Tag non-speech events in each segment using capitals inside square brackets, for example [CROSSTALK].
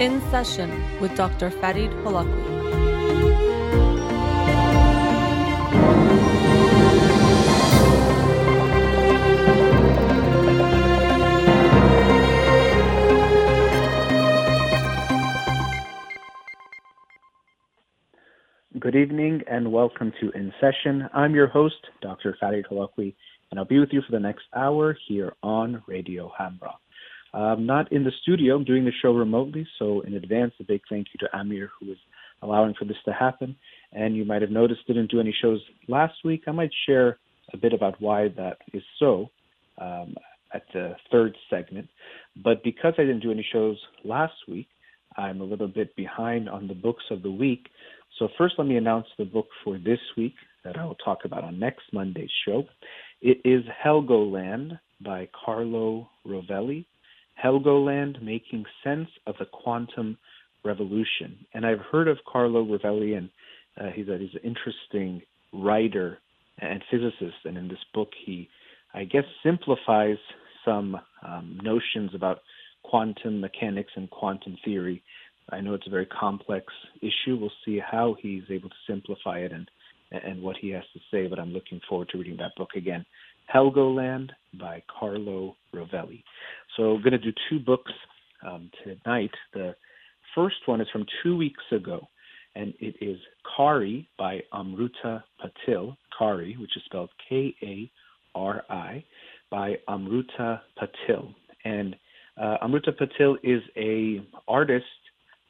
In Session with Dr. Farid Holakwi. Good evening and welcome to In Session. I'm your host, Dr. Farid Holakwi, and I'll be with you for the next hour here on Radio Hamra. I'm not in the studio, I'm doing the show remotely, so in advance, a big thank you to Amir who is allowing for this to happen. And you might have noticed didn't do any shows last week. I might share a bit about why that is so um, at the third segment. But because I didn't do any shows last week, I'm a little bit behind on the books of the week. So first, let me announce the book for this week that I will talk about on next Monday's show. It is Helgoland by Carlo Rovelli. Helgoland, Making Sense of the Quantum Revolution. And I've heard of Carlo Rovelli, and uh, he's, a, he's an interesting writer and physicist. And in this book, he, I guess, simplifies some um, notions about quantum mechanics and quantum theory. I know it's a very complex issue. We'll see how he's able to simplify it and and what he has to say, but I'm looking forward to reading that book again. Helgoland by Carlo Rovelli. So I'm going to do two books um, tonight. The first one is from two weeks ago, and it is Kari by Amruta Patil. Kari, which is spelled K-A-R-I, by Amruta Patil. And uh, Amruta Patil is a artist.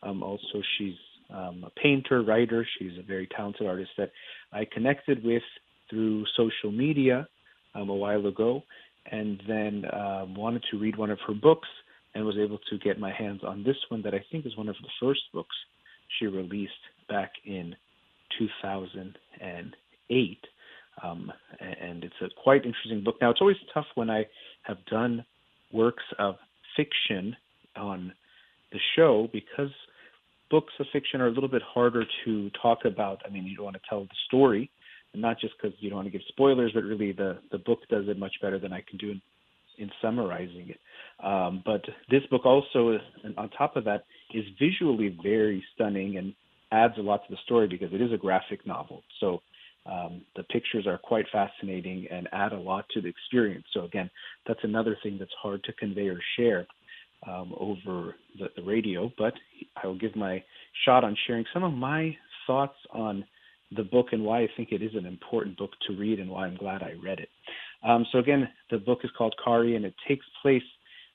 Um, also, she's um, a painter, writer. She's a very talented artist that I connected with through social media um, a while ago, and then um, wanted to read one of her books and was able to get my hands on this one that I think is one of the first books she released back in 2008. Um, and it's a quite interesting book. Now, it's always tough when I have done works of fiction on the show because books of fiction are a little bit harder to talk about. I mean, you don't want to tell the story, and not just because you don't want to give spoilers, but really the the book does it much better than I can do in, in summarizing it. Um, but this book also, on top of that, is visually very stunning and adds a lot to the story because it is a graphic novel. So um, the pictures are quite fascinating and add a lot to the experience. So again, that's another thing that's hard to convey or share um, over the, the, radio, but I will give my shot on sharing some of my thoughts on the book and why I think it is an important book to read and why I'm glad I read it. Um, so again, the book is called Kari, and it takes place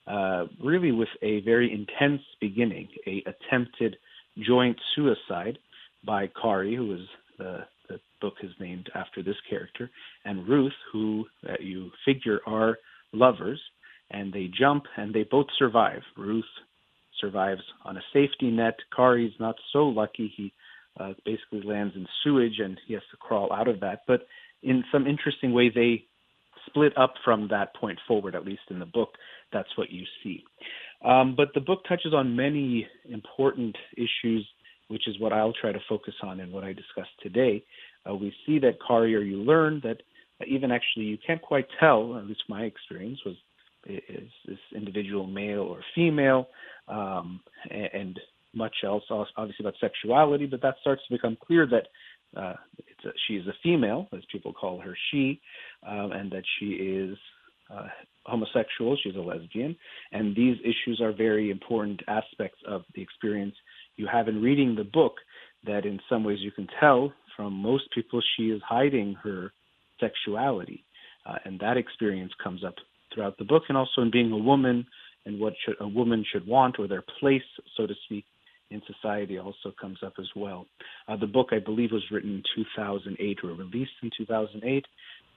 uh, really with a very intense beginning, a attempted joint suicide by Kari, who is the, the book is named after this character, and Ruth, who uh, you figure are lovers and they jump and they both survive. Ruth survives on a safety net. Kari's not so lucky. He uh, basically lands in sewage and he has to crawl out of that. But in some interesting way, they split up from that point forward, at least in the book. That's what you see. Um, but the book touches on many important issues, which is what I'll try to focus on and what I discussed today. Uh, we see that Kari, or you learn that even actually you can't quite tell, at least my experience was is this individual male or female, um, and, and, much else, obviously about sexuality. But that starts to become clear that uh, a, she is a female, as people call her she, um, and that she is uh, homosexual. She's a lesbian, and these issues are very important aspects of the experience you have in reading the book. That in some ways you can tell from most people she is hiding her sexuality, uh, and that experience comes up throughout the book, and also in being a woman and what should, a woman should want or their place, so to speak, in society also comes up as well. Uh, the book, I believe, was written in 2008 or released in 2008,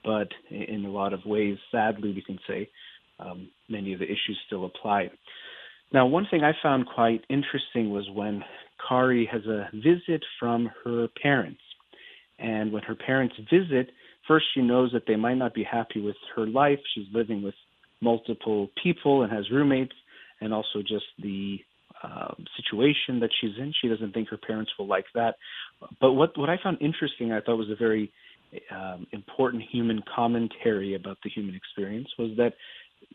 but in a lot of ways, sadly, we can say um, many of the issues still apply. Now, one thing I found quite interesting was when Kari has a visit from her parents. And when her parents visit, first she knows that they might not be happy with her life. She's living with multiple people and has roommates, and also just the uh, situation that she's in. She doesn't think her parents will like that. But what what I found interesting, I thought was a very um, important human commentary about the human experience was that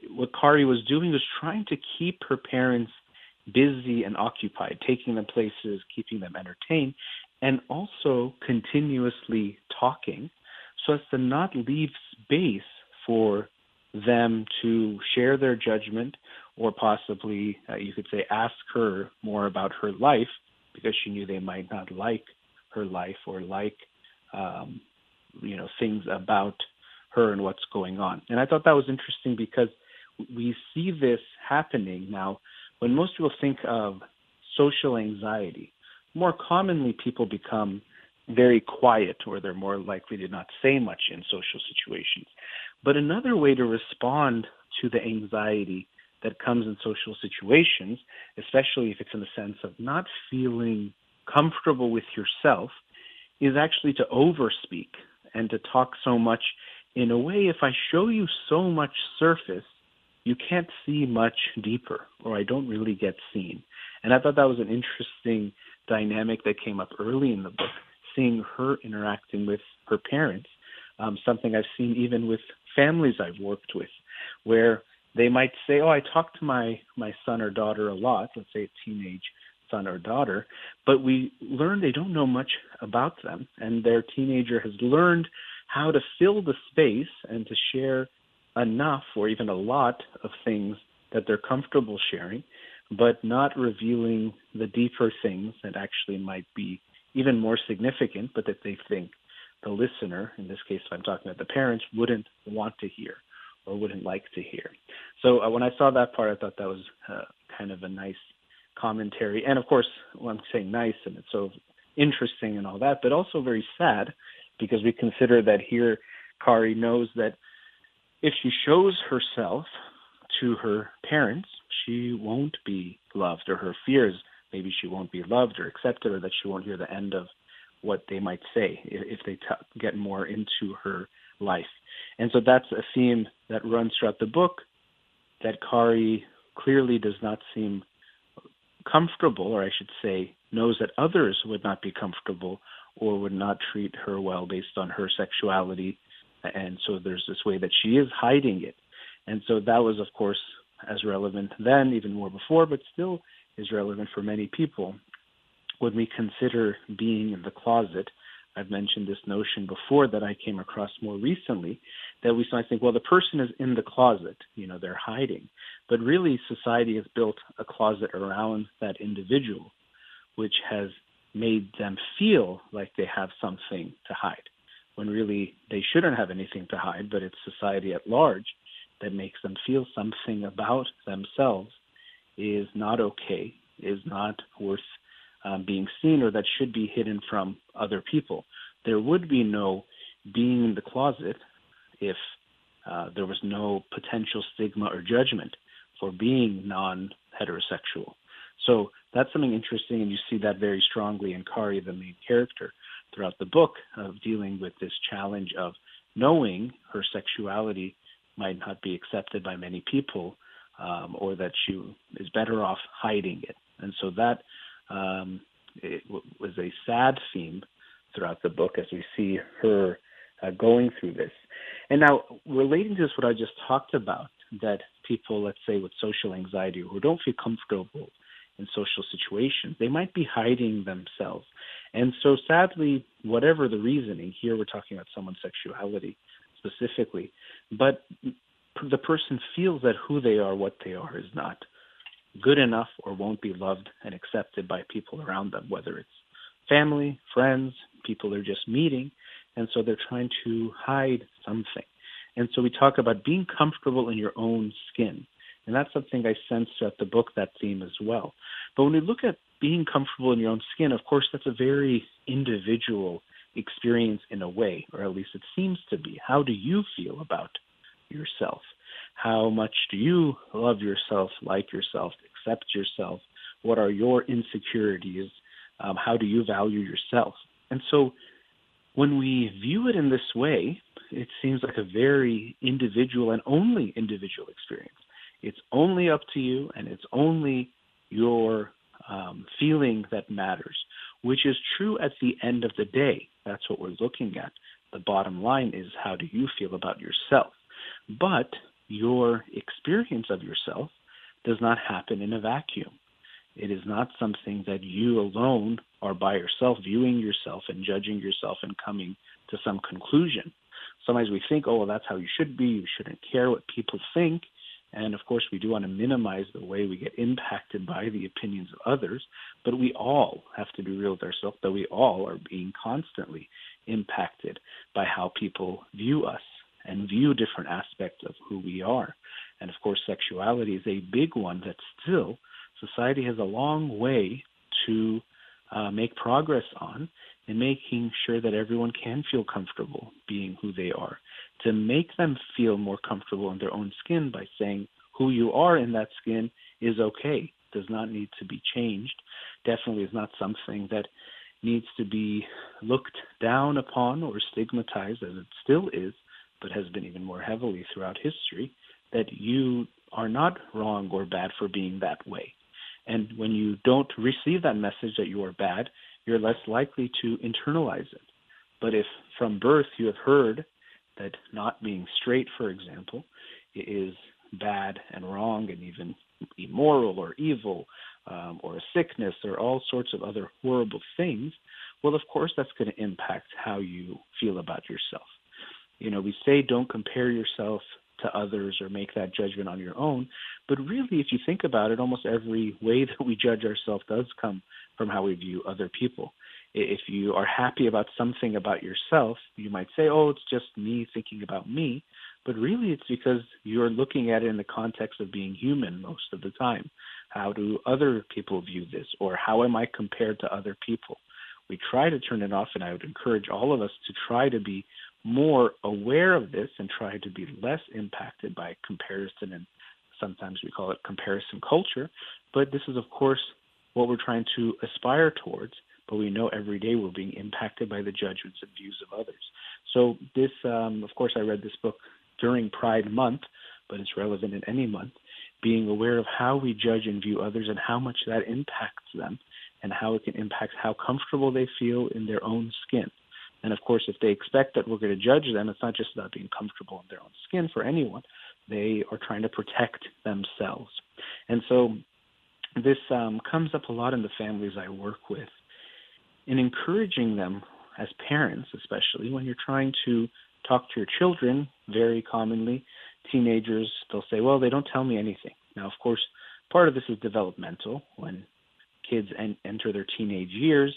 what Kari was doing was trying to keep her parents busy and occupied, taking them places, keeping them entertained, and also continuously talking so as to not leave space for them to share their judgment or possibly, uh, you could say, ask her more about her life because she knew they might not like her life or like, um, you know, things about her and what's going on. And I thought that was interesting because we see this happening now when most people think of social anxiety. More commonly, people become very quiet or they're more likely to not say much in social situations. But another way to respond to the anxiety that comes in social situations, especially if it's in the sense of not feeling comfortable with yourself, is actually to overspeak and to talk so much in a way if I show you so much surface, you can't see much deeper, or I don't really get seen. And I thought that was an interesting dynamic that came up early in the book, seeing her interacting with her parents, um, something I've seen even with families I've worked with, where they might say, "Oh, I talk to my my son or daughter a lot." Let's say a teenage son or daughter, but we learn they don't know much about them, and their teenager has learned how to fill the space and to share enough or even a lot of things that they're comfortable sharing, but not revealing the deeper things that actually might be even more significant, but that they think the listener, in this case, if I'm talking about the parents, wouldn't want to hear or wouldn't like to hear. So uh, when I saw that part, I thought that was uh, kind of a nice commentary. And of course, I'm saying nice and it's so interesting and all that, but also very sad because we consider that here Kari knows that if she shows herself to her parents, she won't be loved, or her fears maybe she won't be loved or accepted, or that she won't hear the end of what they might say if they t- get more into her life. And so that's a theme that runs throughout the book that Kari clearly does not seem comfortable, or I should say, knows that others would not be comfortable or would not treat her well based on her sexuality. And so there's this way that she is hiding it. And so that was, of course, as relevant then, even more before, but still is relevant for many people. When we consider being in the closet, I've mentioned this notion before that I came across more recently that we sometimes think, well, the person is in the closet, you know, they're hiding. But really, society has built a closet around that individual, which has made them feel like they have something to hide, when really they shouldn't have anything to hide, but it's society at large that makes them feel something about themselves is not okay, is not worth um, being seen, or that should be hidden from other people. There would be no being in the closet if uh, there was no potential stigma or judgment for being non heterosexual. So that's something interesting, and you see that very strongly in Kari, the main character, throughout the book of dealing with this challenge of knowing her sexuality might not be accepted by many people, um, or that she is better off hiding it. And so that um, it w- was a sad theme throughout the book as we see her uh, going through this. And now, relating to this, what I just talked about, that people, let's say, with social anxiety who don't feel comfortable in social situations, they might be hiding themselves. And so, sadly, whatever the reasoning, here we're talking about someone's sexuality specifically, but the person feels that who they are, what they are, is not good enough or won't be loved and accepted by people around them, whether it's family, friends, people they're just meeting. And so they're trying to hide something. And so we talk about being comfortable in your own skin. And that's something I sense throughout the book, that theme as well. But when we look at being comfortable in your own skin, of course, that's a very individual experience in a way, or at least it seems to be. How do you feel about yourself? How much do you love yourself, like yourself, accept yourself? What are your insecurities? Um, how do you value yourself? And so when we view it in this way, it seems like a very individual and only individual experience. It's only up to you and it's only your um, feeling that matters, which is true at the end of the day. That's what we're looking at. The bottom line is how do you feel about yourself? But your experience of yourself does not happen in a vacuum. It is not something that you alone are by yourself viewing yourself and judging yourself and coming to some conclusion. Sometimes we think, oh, well, that's how you should be. You shouldn't care what people think. And of course, we do want to minimize the way we get impacted by the opinions of others. But we all have to be real with ourselves that we all are being constantly impacted by how people view us and view different aspects of who we are. And of course, sexuality is a big one that still society has a long way to uh, make progress on in making sure that everyone can feel comfortable being who they are, to make them feel more comfortable in their own skin by saying who you are in that skin is okay, does not need to be changed, definitely is not something that needs to be looked down upon or stigmatized as it still is, but has been even more heavily throughout history, that you are not wrong or bad for being that way. And when you don't receive that message that you are bad, you're less likely to internalize it. But if from birth you have heard that not being straight, for example, is bad and wrong and even immoral or evil um, or a sickness or all sorts of other horrible things, well, of course, that's going to impact how you feel about yourself. You know, we say don't compare yourself to others or make that judgment on your own. But really, if you think about it, almost every way [LAUGHS] that we judge ourselves does come from how we view other people. If you are happy about something about yourself, you might say, oh, it's just me thinking about me. But really, it's because you're looking at it in the context of being human most of the time. How do other people view this? Or how am I compared to other people? We try to turn it off, and I would encourage all of us to try to be more aware of this and try to be less impacted by comparison and sometimes we call it comparison culture. But this is, of course, what we're trying to aspire towards. But we know every day we're being impacted by the judgments and views of others. So, this, um, of course, I read this book during Pride Month, but it's relevant in any month. Being aware of how we judge and view others and how much that impacts them and how it can impact how comfortable they feel in their own skin. And of course, if they expect that we're going to judge them, it's not just about being comfortable in their own skin for anyone. They are trying to protect themselves. And so this um, comes up a lot in the families I work with in encouraging them as parents, especially when you're trying to talk to your children, very commonly, teenagers, they'll say, well, they don't tell me anything. Now, of course, part of this is developmental. When kids en- enter their teenage years,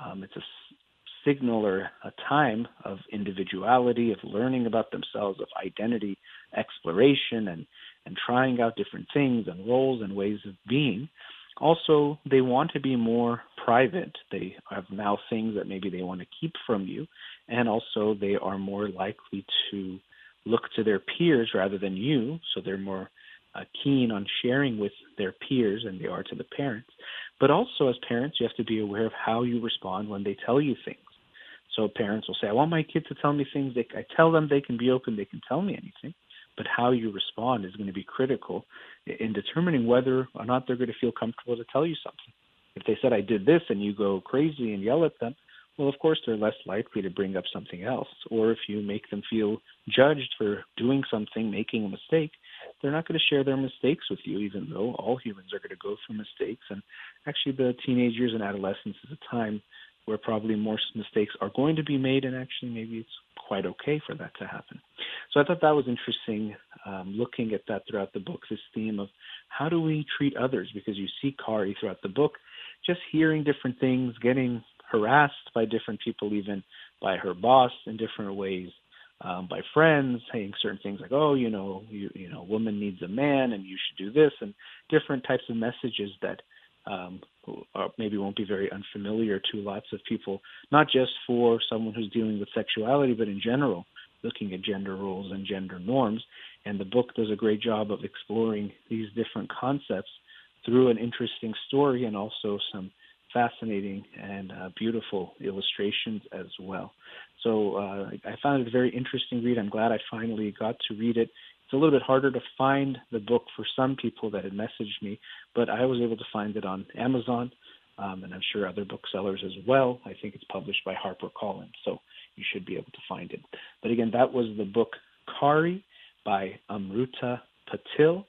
um, it's a signal or a time of individuality, of learning about themselves, of identity exploration, and, and trying out different things and roles and ways of being. Also, they want to be more private. They have now things that maybe they want to keep from you. And also, they are more likely to look to their peers rather than you. So they're more uh, keen on sharing with their peers than they are to the parents. But also, as parents, you have to be aware of how you respond when they tell you things. So parents will say, I want my kid to tell me things. They, I tell them they can be open, they can tell me anything. But how you respond is going to be critical in determining whether or not they're going to feel comfortable to tell you something. If they said, I did this, and you go crazy and yell at them, well, of course, they're less likely to bring up something else. Or if you make them feel judged for doing something, making a mistake, they're not going to share their mistakes with you, even though all humans are going to go through mistakes. And actually, the teenage years and adolescence is a time where probably more mistakes are going to be made, and actually maybe it's quite okay for that to happen. So I thought that was interesting, um, looking at that throughout the book, this theme of how do we treat others? Because you see Kari throughout the book, just hearing different things, getting harassed by different people, even by her boss in different ways, um, by friends saying certain things like, "Oh, you know, you you know, woman needs a man, and you should do this," and different types of messages that um, maybe won't be very unfamiliar to lots of people, not just for someone who's dealing with sexuality, but in general, looking at gender roles and gender norms. And the book does a great job of exploring these different concepts through an interesting story and also some fascinating and uh, beautiful illustrations as well. So uh, I found it a very interesting read. I'm glad I finally got to read it it's a little bit harder to find the book for some people that had messaged me, but I was able to find it on Amazon, um, and I'm sure other booksellers as well. I think it's published by HarperCollins, so you should be able to find it. But again, that was the book Kari by Amruta Patil.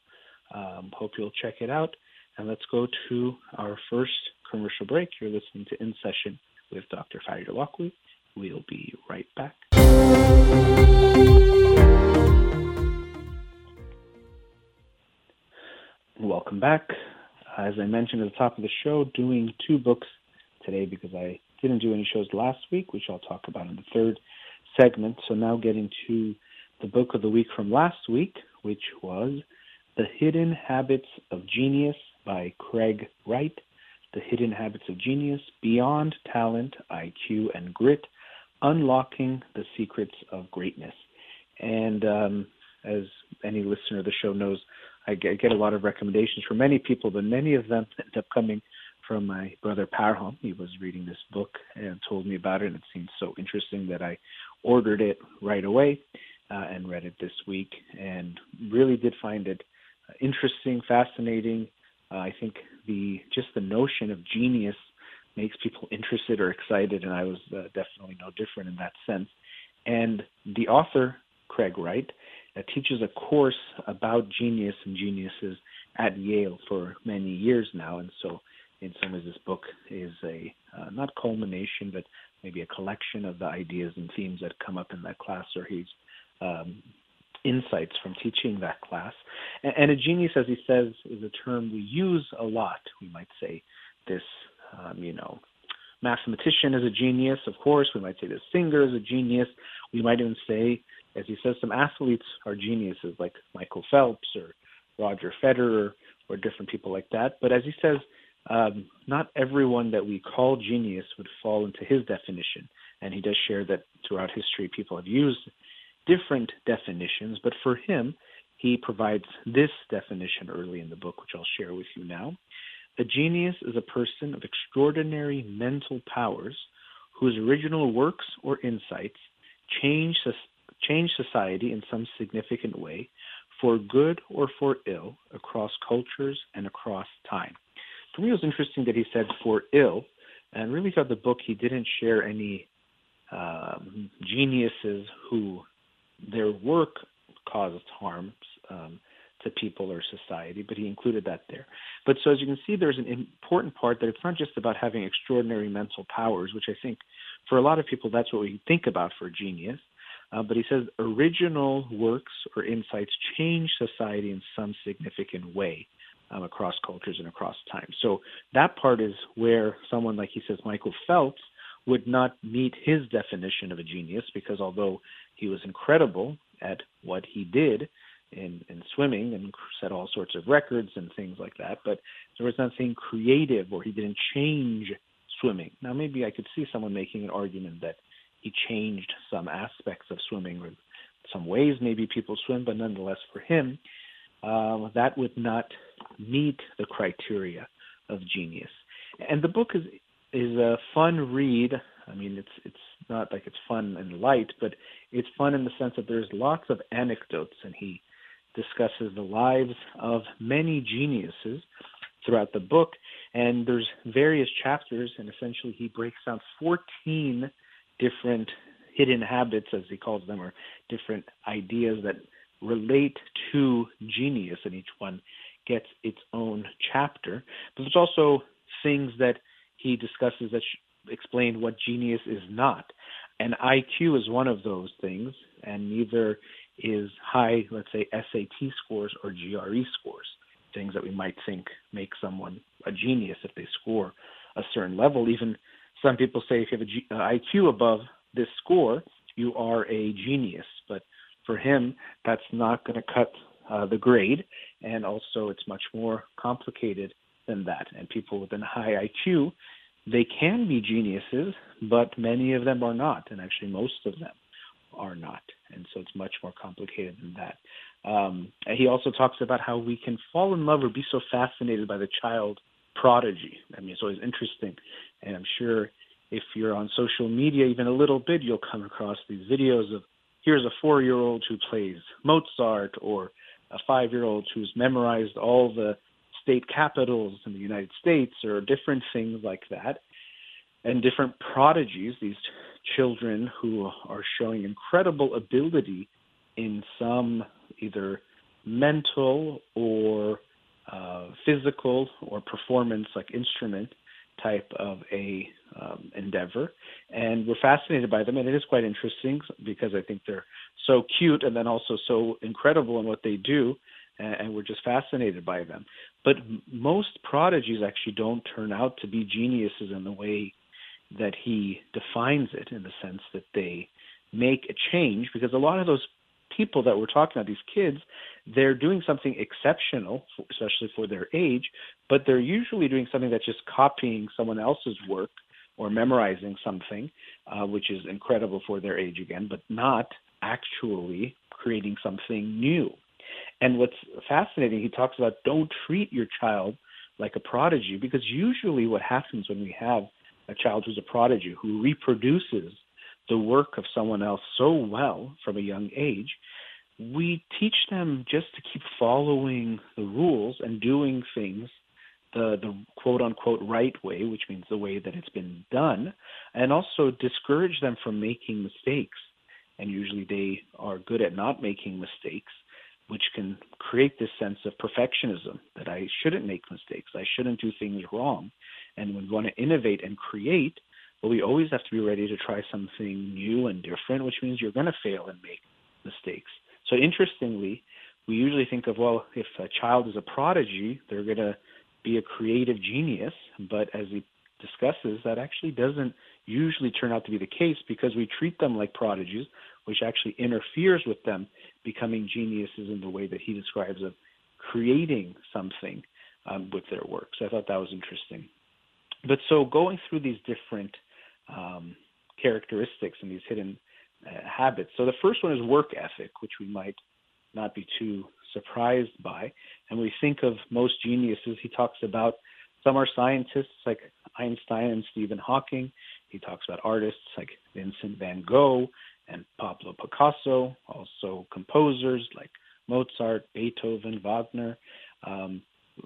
Um, hope you'll check it out. And let's go to our first commercial break. You're listening to In Session with Dr. Fadi Holakwi. We'll be right back. Welcome back. As I mentioned at the top of the show, doing two books today because I didn't do any shows last week, which I'll talk about in the third segment. So now getting to the book of the week from last week, which was The Hidden Habits of Genius by Craig Wright. The Hidden Habits of Genius Beyond Talent, IQ, and Grit Unlocking the Secrets of Greatness. And um, as any listener of the show knows, I get, a lot of recommendations from many people, but many of them [LAUGHS] end up coming from my brother Parham. He was reading this book and told me about it, and it seemed so interesting that I ordered it right away uh, and read it this week, and really did find it interesting, fascinating. Uh, I think the just the notion of genius makes people interested or excited, and I was uh, definitely no different in that sense. And the author, Craig Wright, uh, teaches a course about genius and geniuses at Yale for many years now, and so in some ways this book is a uh, not culmination, but maybe a collection of the ideas and themes that come up in that class, or his um, insights from teaching that class. And, and, a genius, as he says, is a term we use a lot. We might say this, um, you know, mathematician is a genius, of course. We might say this singer is a genius. We might even say, as he says, some athletes are geniuses, like Michael Phelps or Roger Federer or different people like that. But as he says, um, not everyone that we call genius would fall into his definition. And he does share that throughout history, people have used different definitions, but for him, he provides this definition early in the book, which I'll share with you now. A genius is a person of extraordinary mental powers whose original works or insights change, change society in some significant way for good or for ill across cultures and across time. For me, it was interesting that he said for ill, and really throughout the book he didn't share any um, geniuses who their work caused harm um, to people or society, but he included that there. But so as you can see, there's an important part that it's not just about having extraordinary mental powers, which I think for a lot of people that's what we think about for genius. Uh, but he says original works or insights change society in some significant way um, across cultures and across time. So that part is where someone like he says Michael Phelps would not meet his definition of a genius because although he was incredible at what he did in, in swimming and set all sorts of records and things like that, but there was nothing creative or he didn't change swimming. Now maybe I could see someone making an argument that he changed some aspects of swimming some ways maybe people swim, but nonetheless for him, um, that would not meet the criteria of genius. And the book is is a fun read. I mean, it's it's not like it's fun and light, but it's fun in the sense that there's lots of anecdotes, and he discusses the lives of many geniuses throughout the book. And there's various chapters, and essentially he breaks down 14 different hidden habits, as he calls them, or different ideas that relate to genius, and each one gets its own chapter. But there's also things that he discusses that explain what genius is not. And IQ is one of those things, and neither is high, let's say, SAT scores or GRE scores, things that we might think make someone a genius if they score a certain level. Even some people say if you have a uh, IQ above this score, you are a genius. But for him, that's not going to cut uh, the grade, and also it's much more complicated than that. And people with a high IQ, they can be geniuses, but many of them are not, and actually most of them are not. And so it's much more complicated than that. Um, he also talks about how we can fall in love or be so fascinated by the child prodigy. I mean, it's always interesting, and I'm sure if you're on social media even a little bit, you'll come across these videos of here's a four-year-old who plays Mozart or a five-year-old who's memorized all the state capitals in the United States or different things like that, and different prodigies, these children who are showing incredible ability in some either mental or physical or performance, like instrument type of a um, endeavor, and we're fascinated by them. And it is quite interesting because I think they're so cute and then also so incredible in what they do, and we're just fascinated by them. But most prodigies actually don't turn out to be geniuses in the way that he defines it, in the sense that they make a change, because a lot of those people that we're talking about, these kids, they're doing something exceptional, especially for their age, but they're usually doing something that's just copying someone else's work or memorizing something, uh, which is incredible for their age again, but not actually creating something new. And what's fascinating, he talks about don't treat your child like a prodigy, because usually what happens when we have a child who's a prodigy, who reproduces the work of someone else so well from a young age, we teach them just to keep following the rules and doing things the, the quote unquote right way, which means the way that it's been done, and also discourage them from making mistakes. And usually they are good at not making mistakes, which can create this sense of perfectionism that I shouldn't make mistakes, I shouldn't do things wrong. And when we want to innovate and create, well, we always have to be ready to try something new and different, which means you're going to fail and make mistakes. So interestingly, we usually think of, well, if a child is a prodigy, they're going to be a creative genius. But as he discusses, that actually doesn't usually turn out to be the case because we treat them like prodigies, which actually interferes with them becoming geniuses in the way that he describes of creating something um, with their work. So I thought that was interesting. But so going through these different um, characteristics and these hidden uh, habits. So the first one is work ethic, which we might not be too surprised by. And we think of most geniuses, he talks about some are scientists like Einstein and Stephen Hawking. He talks about artists like Vincent van Gogh and Pablo Picasso, also composers like Mozart, Beethoven, Wagner. Um,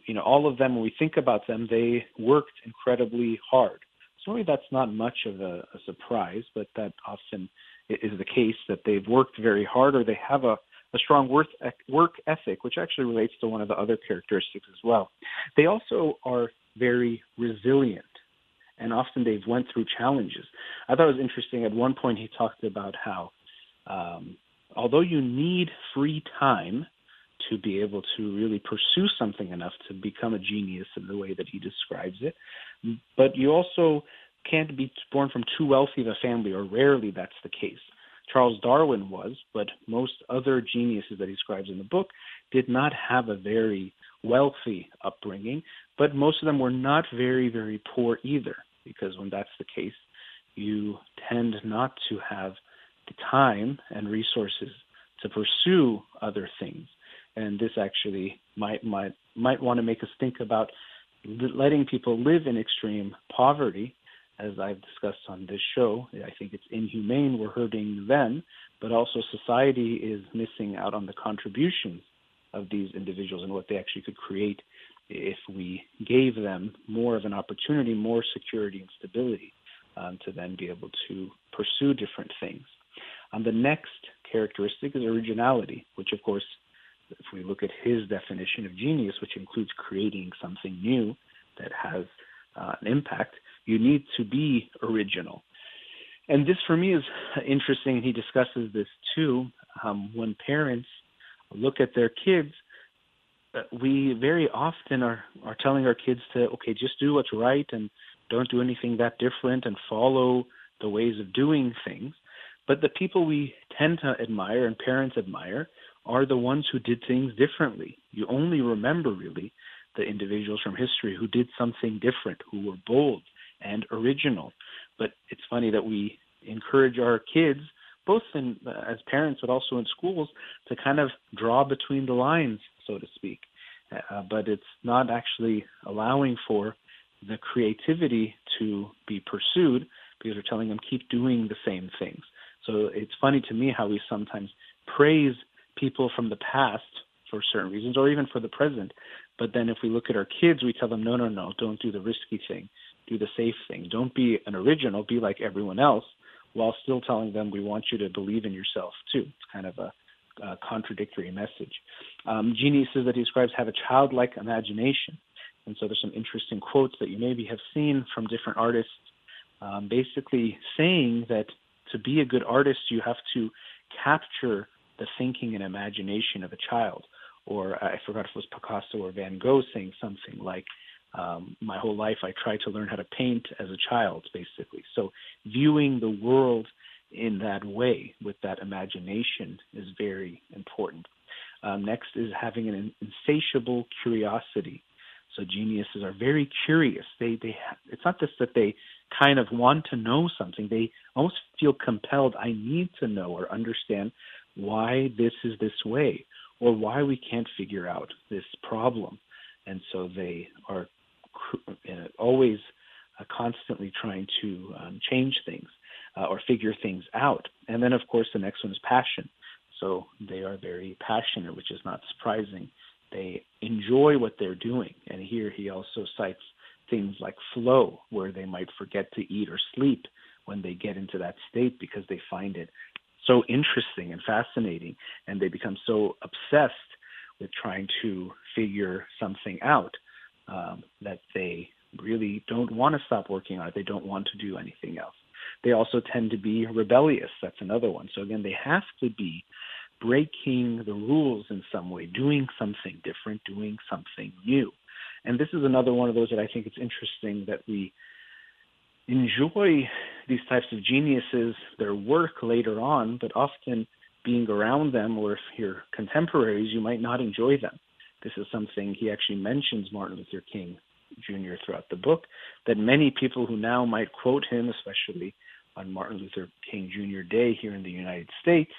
you know, all of them, when we think about them, they worked incredibly hard. Maybe that's not much of a, a surprise, but that often is the case that they've worked very hard or they have a, a strong work, work ethic, which actually relates to one of the other characteristics as well. They also are very resilient and often they've went through challenges. I thought it was interesting. At one point, he talked about how um, although you need free time to be able to really pursue something enough to become a genius in the way that he describes it, but you also can't be born from too wealthy of a family, or rarely that's the case. Charles Darwin was, but most other geniuses that he describes in the book did not have a very wealthy upbringing, but most of them were not very, very poor either, because when that's the case, you tend not to have the time and resources to pursue other things. And this actually might might might want to make us think about letting people live in extreme poverty as I've discussed on this show. I think it's inhumane. We're hurting them, but also society is missing out on the contributions of these individuals and what they actually could create if we gave them more of an opportunity, more security and stability um, to then be able to pursue different things. Um, the next characteristic is originality, which, of course, if we look at his definition of genius, which includes creating something new that has uh, an impact, you need to be original. And this for me is interesting. He discusses this too. Um, when parents look at their kids, uh, we very often are, are telling our kids to, okay, just do what's right and don't do anything that different and follow the ways of doing things. But the people we tend to admire and parents admire are the ones who did things differently. You only remember really the individuals from history who did something different, who were bold, and original. But it's funny that we encourage our kids, both in, uh, as parents but also in schools, to kind of draw between the lines, so to speak. Uh, but it's not actually allowing for the creativity to be pursued because we're telling them keep doing the same things. So it's funny to me how we sometimes praise people from the past for certain reasons or even for the present. But then if we look at our kids, we tell them, no, no, no, don't do the risky thing do the safe thing. Don't be an original, be like everyone else, while still telling them we want you to believe in yourself too. It's kind of a uh, contradictory message. Um, geniuses that he describes have a childlike imagination. And so there's some interesting quotes that you maybe have seen from different artists, um, basically saying that to be a good artist, you have to capture the thinking and imagination of a child. Or I forgot if it was Picasso or Van Gogh saying something like, um, my whole life I tried to learn how to paint as a child, basically. So viewing the world in that way with that imagination is very important. Um, next is having an insatiable curiosity. So geniuses are very curious. They they it's not just that they kind of want to know something. They almost feel compelled. I need to know or understand why this is this way or why we can't figure out this problem. And so they are uh, always uh, constantly trying to um, change things uh, or figure things out. And then, of course, the next one is passion. So they are very passionate, which is not surprising. They enjoy what they're doing. And here he also cites things like flow, where they might forget to eat or sleep when they get into that state because they find it so interesting and fascinating, and they become so obsessed with trying to figure something out um, that they really don't want to stop working on it. They don't want to do anything else. They also tend to be rebellious. That's another one. So again, they have to be breaking the rules in some way, doing something different, doing something new. And this is another one of those that I think it's interesting that we enjoy these types of geniuses, their work later on, but often being around them, or if you're contemporaries, you might not enjoy them. This is something he actually mentions Martin Luther King Jr. throughout the book, that many people who now might quote him, especially on Martin Luther King Jr. Day here in the United States,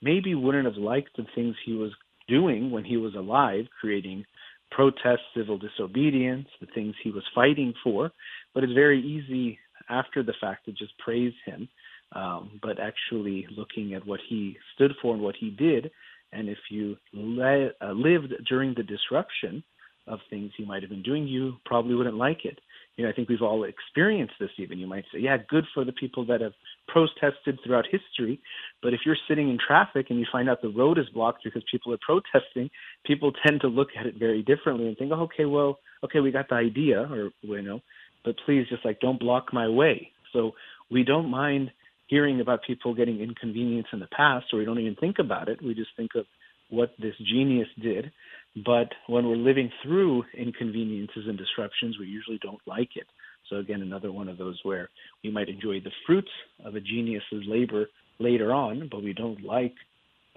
maybe wouldn't have liked the things he was doing when he was alive, creating protest, civil disobedience, the things he was fighting for. But it's very easy after the fact to just praise him. Um, but actually looking at what he stood for and what he did, and if you le- uh, lived during the disruption of things he might have been doing, you probably wouldn't like it. You know, I think we've all experienced this even. You might say, yeah, good for the people that have protested throughout history. But if you're sitting in traffic and you find out the road is blocked because people are protesting, people tend to look at it very differently and think, oh, okay, well, okay, we got the idea, or, you know, but please just like don't block my way. So we don't mind hearing about people getting inconvenience in the past, or we don't even think about it. We just think of what this genius did. But when we're living through inconveniences and disruptions, we usually don't like it. So again, another one of those where we might enjoy the fruits of a genius's labor later on, but we don't like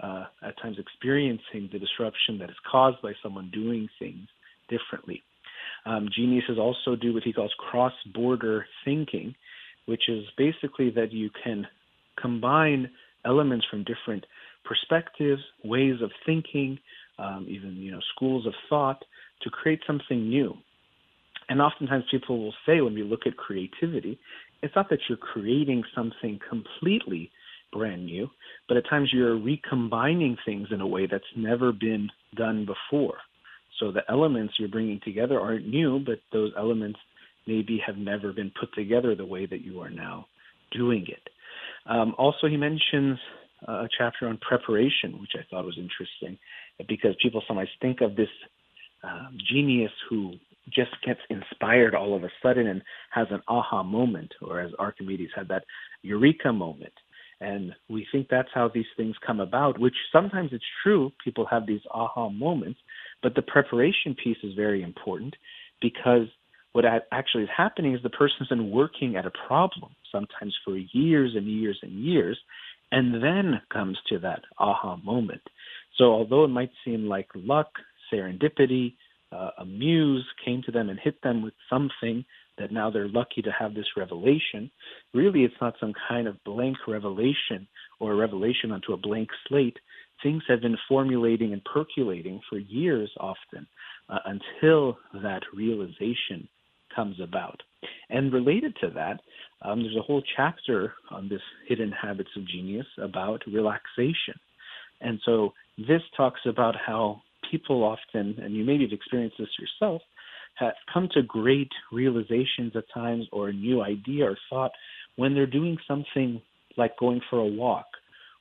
uh, at times experiencing the disruption that is caused by someone doing things differently. Um, geniuses also do what he calls cross-border thinking, which is basically that you can combine elements from different perspectives, ways of thinking, um, even you know schools of thought to create something new. And oftentimes people will say when we look at creativity, it's not that you're creating something completely brand new, but at times you're recombining things in a way that's never been done before. So the elements you're bringing together aren't new, but those elements maybe have never been put together the way that you are now doing it. Um, also, he mentions uh, a chapter on preparation, which I thought was interesting, because people sometimes think of this um, genius who just gets inspired all of a sudden and has an aha moment, or as Archimedes had that eureka moment. And we think that's how these things come about, which sometimes it's true. People have these aha moments, but the preparation piece is very important because what actually is happening is the person's been working at a problem, sometimes for years and years and years, and then comes to that aha moment. So although it might seem like luck, serendipity, uh, a muse came to them and hit them with something that now they're lucky to have this revelation, really it's not some kind of blank revelation or a revelation onto a blank slate. Things have been formulating and percolating for years often uh, until that realization comes about. And related to that, um, there's a whole chapter on this hidden habits of genius about relaxation. And so this talks about how people often, and you maybe have experienced this yourself, have come to great realizations at times or a new idea or thought when they're doing something like going for a walk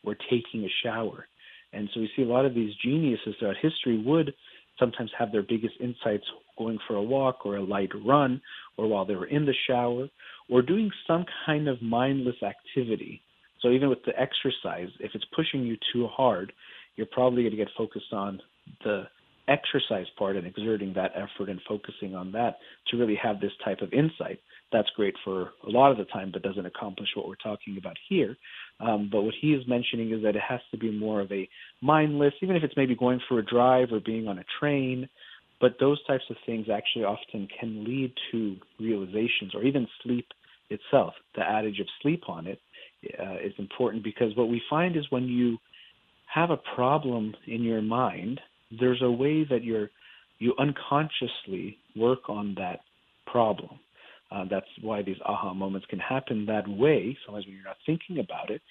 or taking a shower. And so we see a lot of these geniuses throughout history would sometimes have their biggest insights going for a walk or a light run or while they were in the shower or doing some kind of mindless activity. So even with the exercise, if it's pushing you too hard, you're probably going to get focused on the exercise part and exerting that effort and focusing on that to really have this type of insight. That's great for a lot of the time, but doesn't accomplish what we're talking about here. Um, but what he is mentioning is that it has to be more of a mindless, even if it's maybe going for a drive or being on a train. But those types of things actually often can lead to realizations or even sleep itself. The adage of sleep on it uh, is important because what we find is when you have a problem in your mind, there's a way that you're you unconsciously work on that problem. Uh, that's why these aha moments can happen that way. Sometimes when you're not thinking about it,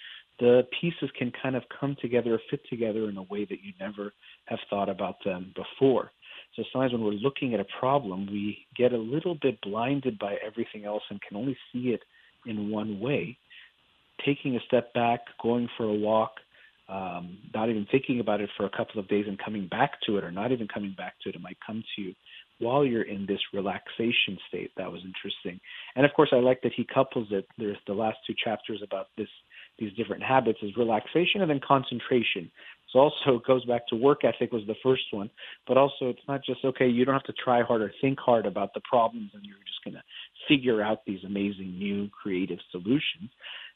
the pieces can kind of come together or fit together in a way that you never have thought about them before. So sometimes when we're looking at a problem, we get a little bit blinded by everything else and can only see it in one way. Taking a step back, going for a walk, um, not even thinking about it for a couple of days and coming back to it, or not even coming back to it, it might come to you while you're in this relaxation state. That was interesting. And of course, I like that he couples it. There's the last two chapters about this these different habits is relaxation and then concentration. So also it goes back to work ethic was the first one, but also it's not just okay, you don't have to try hard or think hard about the problems and you're just going to figure out these amazing new creative solutions.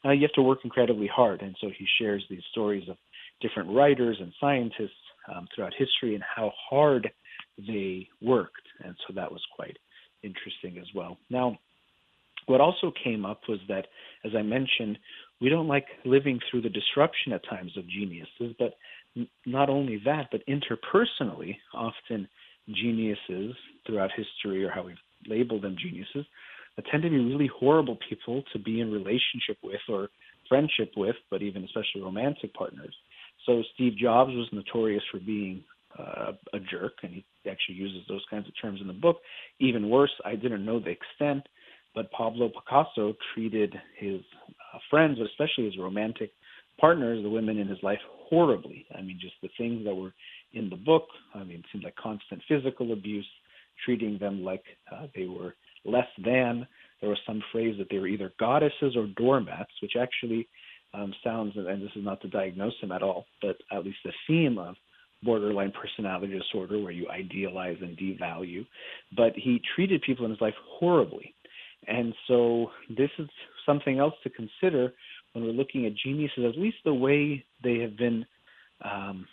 Uh, you have to work incredibly hard. And so he shares these stories of different writers and scientists um, throughout history and how hard they worked. And so that was quite interesting as well. Now, what also came up was that, as I mentioned, we don't like living through the disruption at times of geniuses, but not only that, but interpersonally, often geniuses throughout history, or how we label them geniuses, uh, tend to be really horrible people to be in relationship with or friendship with, but even especially romantic partners. So Steve Jobs was notorious for being uh, a jerk, and he actually uses those kinds of terms in the book. Even worse, I didn't know the extent, but Pablo Picasso treated his uh, friends, especially his romantic partners, the women in his life, horribly. I mean, just the things that were in the book. I mean, it seemed like constant physical abuse, treating them like uh, they were less than. There was some phrase that they were either goddesses or doormats, which actually um, sounds, and this is not to diagnose him at all, but at least the theme of borderline personality disorder where you idealize and devalue. But he treated people in his life horribly. And so this is something else to consider when we're looking at geniuses, at least the way they have been um,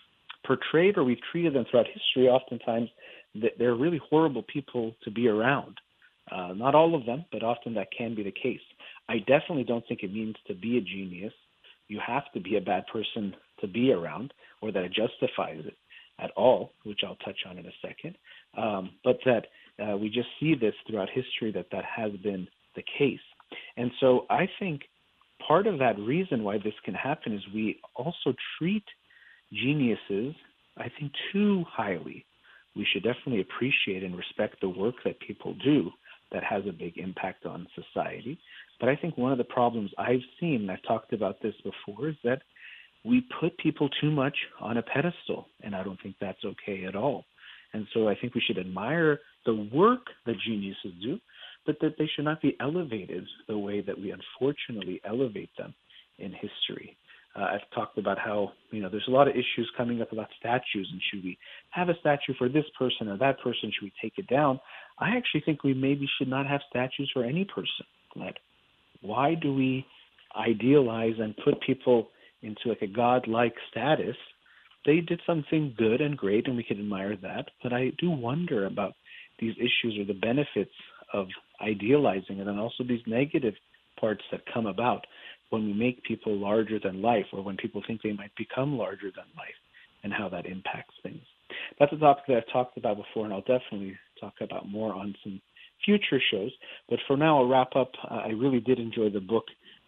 portrayed or we've treated them throughout history. Oftentimes, they're really horrible people to be around. Uh, not all of them, but often that can be the case. I definitely don't think it means to be a genius. You have to be a bad person to be around, or that it justifies it at all, which I'll touch on in a second. Um, but that uh, we just see this throughout history that that has been the case. And so I think part of that reason why this can happen is we also treat geniuses, I think, too highly. We should definitely appreciate and respect the work that people do that has a big impact on society. But I think one of the problems I've seen, and I've talked about this before, is that we put people too much on a pedestal, and I don't think that's okay at all. And so I think we should admire the work that geniuses do, but that they should not be elevated the way that we unfortunately elevate them in history. Uh, I've talked about how you know there's a lot of issues coming up about statues and should we have a statue for this person or that person? Should we take it down? I actually think we maybe should not have statues for any person. Like, why do we idealize and put people into like a godlike status? They did something good and great, and we can admire that. But I do wonder about these issues or the benefits of idealizing and then also these negative parts that come about when we make people larger than life or when people think they might become larger than life and how that impacts things. That's a topic that I've talked about before, and I'll definitely talk about more on some future shows. But for now, I'll wrap up. I really did enjoy the book,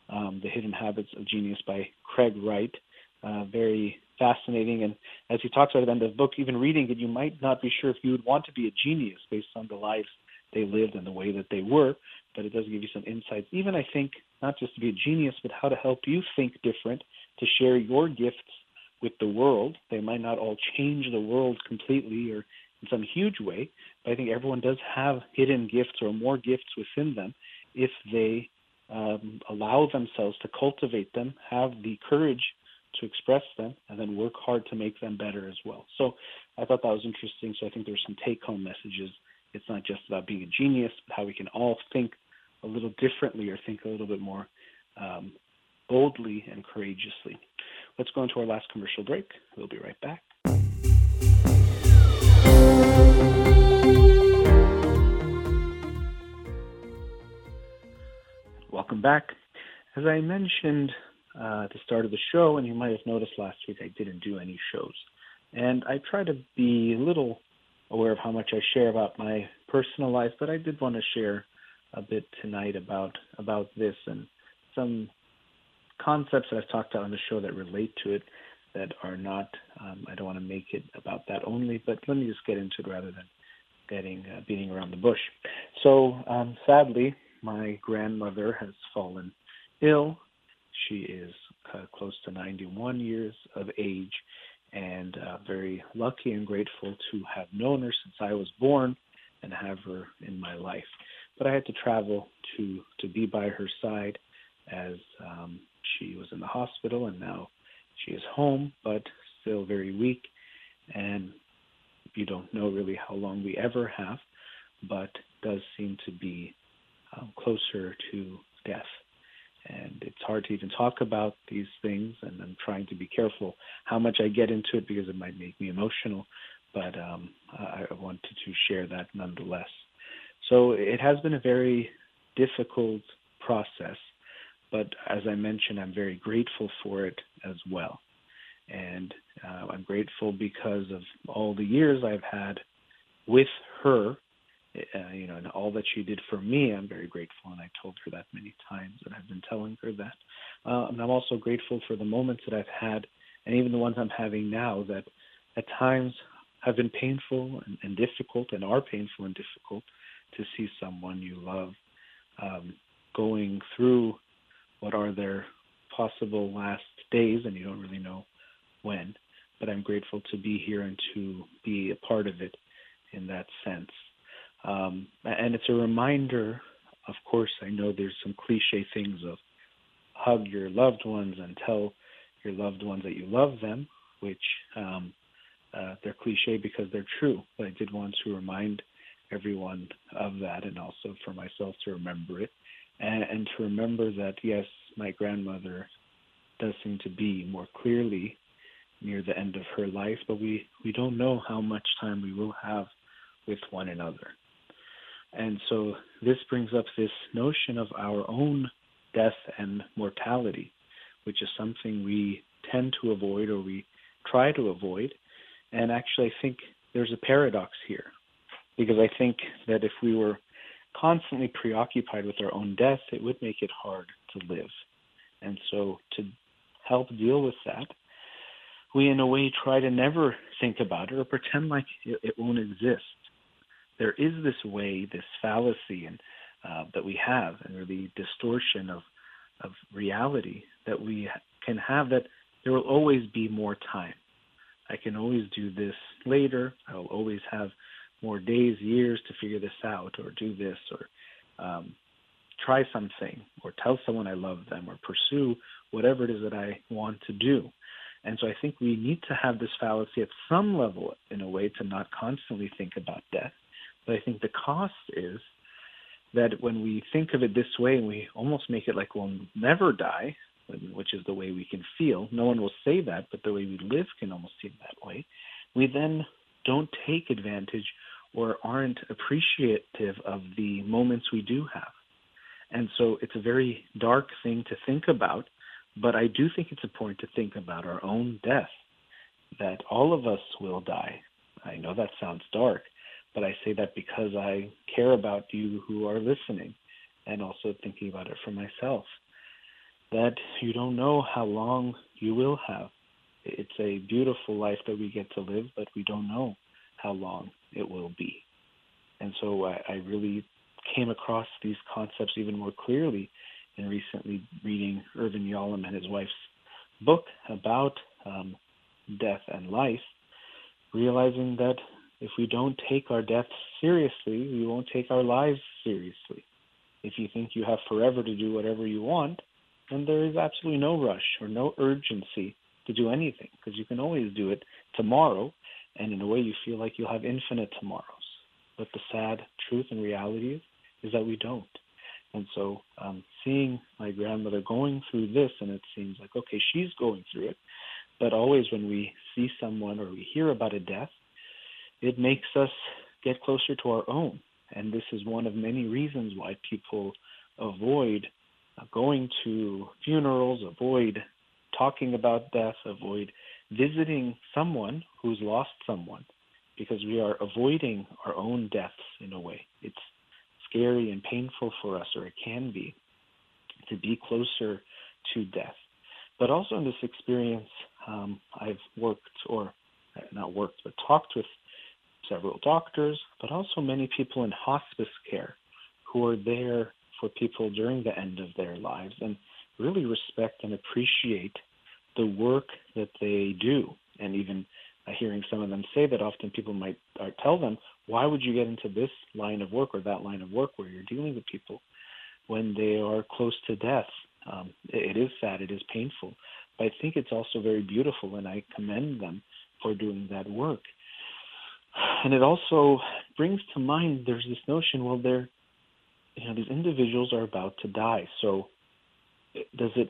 um, The Hidden Habits of Genius by Craig Wright. Uh, very fascinating. And as he talks about end of the book, even reading it, you might not be sure if you would want to be a genius based on the lives they lived and the way that they were. But it does give you some insights, even I think, not just to be a genius, but how to help you think different, to share your gifts with the world. They might not all change the world completely or in some huge way, but I think everyone does have hidden gifts or more gifts within them if they um, allow themselves to cultivate them, have the courage to express them, and then work hard to make them better as well. So I thought that was interesting. So I think there's some take home messages. It's not just about being a genius, but how we can all think a little differently or think a little bit more um, boldly and courageously. Let's go into our last commercial break. We'll be right back. Welcome back. As I mentioned uh, at the start of the show, and you might have noticed last week, I didn't do any shows. And I try to be a little aware of how much I share about my personal life, but I did want to share a bit tonight about about this and some concepts that I've talked about on the show that relate to it that are not. Um, I don't want to make it about that only, but let me just get into it rather than getting uh, beating around the bush. So um, sadly, my grandmother has fallen ill. She is uh, close to 91 years of age, and uh, very lucky and grateful to have known her since I was born and have her in my life. But I had to travel to to be by her side as um, she was in the hospital and now she is home, but still very weak. And you don't know really how long we ever have, but does seem to be closer to death. And it's hard to even talk about these things, and I'm trying to be careful how much I get into it because it might make me emotional. But um, I wanted to share that nonetheless. So it has been a very difficult process but as I mentioned, I'm very grateful for it as well. And uh, I'm grateful because of all the years I've had with her, uh, you know, and all that she did for me. I'm very grateful, and I told her that many times, and I've been telling her that. Uh, and I'm also grateful for the moments that I've had, and even the ones I'm having now, that at times have been painful and, and difficult, and are painful and difficult to see someone you love um, going through what are their possible last days, and you don't really know when. But I'm grateful to be here and to be a part of it in that sense. Um, and it's a reminder, of course, I know there's some cliche things of hug your loved ones and tell your loved ones that you love them, which um, uh, they're cliche because they're true. But I did want to remind everyone of that and also for myself to remember it and, and to remember that yes, my grandmother does seem to be more clearly near the end of her life, but we, we don't know how much time we will have with one another. And so this brings up this notion of our own death and mortality, which is something we tend to avoid or we try to avoid. And actually, I think there's a paradox here, because I think that if we were constantly preoccupied with our own death, it would make it hard to live. And so, to help deal with that, we in a way try to never think about it or pretend like it, won't exist. There is this way, this fallacy, and uh, that we have, and really distortion of of reality that we can have that there will always be more time. I can always do this later. I will always have more days, years to figure this out or do this or um, try something or tell someone I love them or pursue whatever it is that I want to do. And so I think we need to have this fallacy at some level in a way to not constantly think about death. But I think the cost is that when we think of it this way and we almost make it like we'll never die, which is the way we can feel, no one will say that, but the way we live can almost seem that way, we then don't take advantage or aren't appreciative of the moments we do have. And so it's a very dark thing to think about, but I do think it's important to think about our own death, that all of us will die. I know that sounds dark, but I say that because I care about you who are listening and also thinking about it for myself. That you don't know how long you will have. It's a beautiful life that we get to live, but we don't know how long it will be. And so I, I really came across these concepts even more clearly in recently reading Irvin Yalom and his wife's book about um, death and life, realizing that if we don't take our deaths seriously, we won't take our lives seriously. If you think you have forever to do whatever you want, then there is absolutely no rush or no urgency to do anything because you can always do it tomorrow, and in a way you feel like you'll have infinite tomorrows. But the sad truth and reality is, is that we don't. And so um, seeing my grandmother going through this, and it seems like, okay, she's going through it. But always when we see someone or we hear about a death, it makes us get closer to our own. And this is one of many reasons why people avoid going to funerals, avoid talking about death, avoid visiting someone who's lost someone, because we are avoiding our own deaths in a way. It's scary and painful for us, or it can be, to be closer to death. But also in this experience, um, I've worked, or not worked, but talked with several doctors, but also many people in hospice care who are there for people during the end of their lives and really respect and appreciate the work that they do. And even uh, hearing some of them say that often people might uh, tell them, why would you get into this line of work or that line of work where you're dealing with people when they are close to death? Um, it, it is sad, it is painful, but I think it's also very beautiful, and I commend them for doing that work. And it also brings to mind there's this notion, well, they're, you know, these individuals are about to die, so eh, does it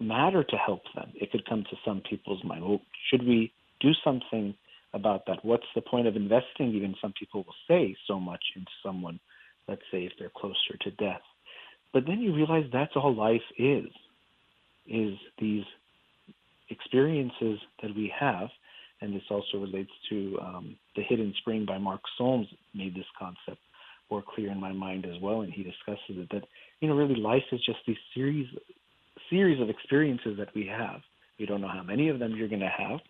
matter to help them? It could come to some people's mind. Well, should we do something about that. What's the point of investing, even some people will say, so much into someone, let's say if they're closer to death. But then you realize that's all life is, is these experiences that we have, and this also relates to um, The Hidden Spring by Mark Solms made this concept more clear in my mind as well, and he discusses it, that, you know, really life is just these series series of experiences that we have we don't know how many of them you're going to have,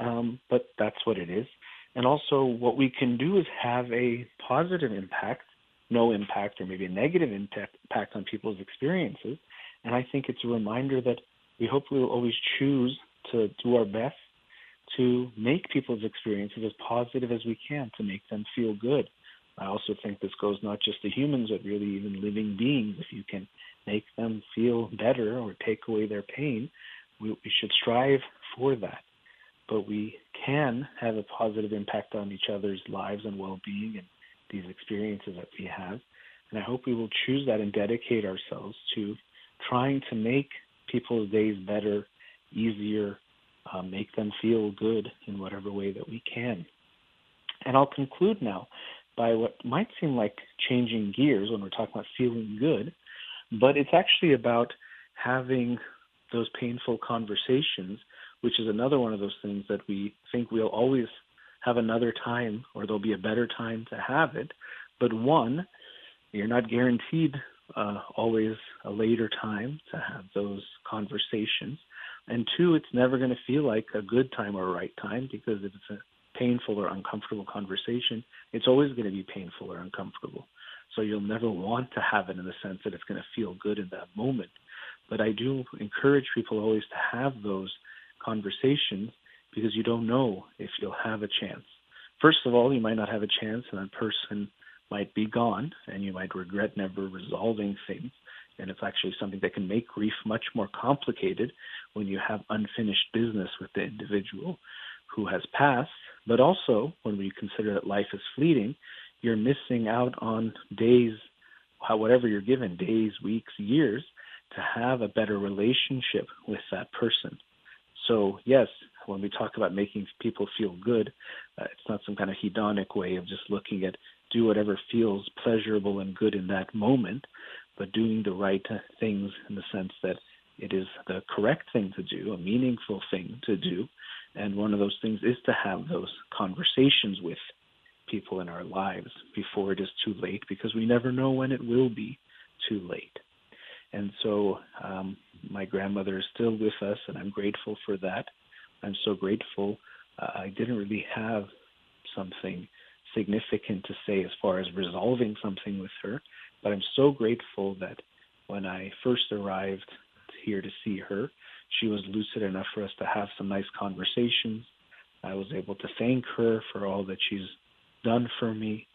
um, but that's what it is. And also, what we can do is have a positive impact, no impact, or maybe a negative impact on people's experiences. And I think it's a reminder that we hopefully will always choose to do our best to make people's experiences as positive as we can, to make them feel good. I also think this goes not just to humans, but really even living beings. If you can make them feel better or take away their pain, we, we should strive for that. But we can have a positive impact on each other's lives and well being and these experiences that we have. And I hope we will choose that and dedicate ourselves to trying to make people's days better, easier, uh, make them feel good in whatever way that we can. And I'll conclude now by what might seem like changing gears when we're talking about feeling good, but it's actually about having those painful conversations, which is another one of those things that we think we'll always have another time or there'll be a better time to have it. But one, you're not guaranteed uh, always a later time to have those conversations. And two, it's never going to feel like a good time or a right time because if it's a painful or uncomfortable conversation, it's always going to be painful or uncomfortable. So you'll never want to have it in the sense that it's going to feel good in that moment. But I do encourage people always to have those conversations because you don't know if you'll have a chance. First of all, you might not have a chance, and that person might be gone, and you might regret never resolving things. And it's actually something that can make grief much more complicated when you have unfinished business with the individual who has passed. But also, when we consider that life is fleeting, you're missing out on days, whatever you're given, days, weeks, years, to have a better relationship with that person. So, yes, when we talk about making people feel good, uh, it's not some kind of hedonic way of just looking at do whatever feels pleasurable and good in that moment, but doing the right things in the sense that it is the correct thing to do, a meaningful thing to do. And one of those things is to have those conversations with people in our lives before it is too late, because we never know when it will be too late. And so um, my grandmother is still with us, and I'm grateful for that. I'm so grateful. Uh, I didn't really have something significant to say as far as resolving something with her, but I'm so grateful that when I first arrived here to see her. She was lucid enough for us to have some nice conversations. I was able to thank her for all that she's done for me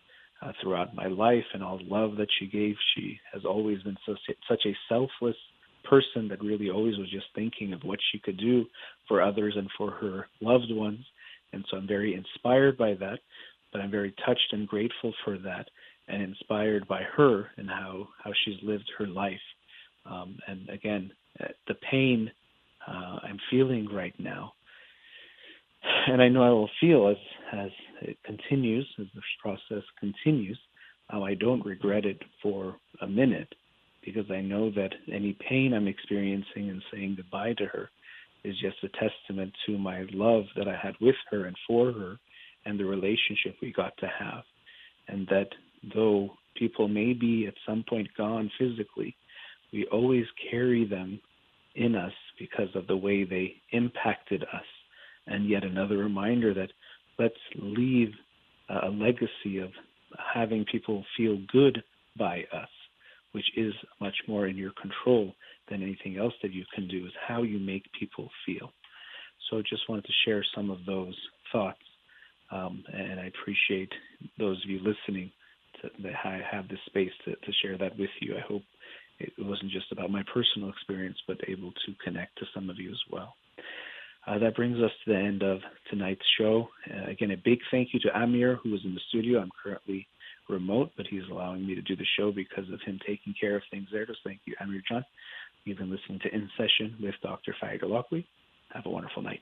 uh, throughout my life and all the love that she gave. She has always been so, such a selfless person that really always was just thinking of what she could do for others and for her loved ones. And so I'm very inspired by that, but I'm very touched and grateful for that and inspired by her and how, how she's lived her life. Um, and again, uh, the pain uh, I'm feeling right now, and I know I will feel as as it continues, as this process continues. Uh, I don't regret it for a minute because I know that any pain I'm experiencing and saying goodbye to her is just a testament to my love that I had with her and for her and the relationship we got to have. And that though people may be at some point gone physically, we always carry them in us because of the way they impacted us. And yet another reminder that let's leave a legacy of having people feel good by us which is much more in your control than anything else that you can do, is how you make people feel. So just wanted to share some of those thoughts. Um, and I appreciate those of you listening that I have this space to, to share that with you. I hope it wasn't just about my personal experience, but able to connect to some of you as well. Uh, that brings us to the end of tonight's show. Uh, again, a big thank you to Amir, who is in the studio. I'm currently remote, but he's allowing me to do the show because of him taking care of things there. So thank you, Amir John. You've been listening to In Session with Dr. Farid Holakwi. Have a wonderful night.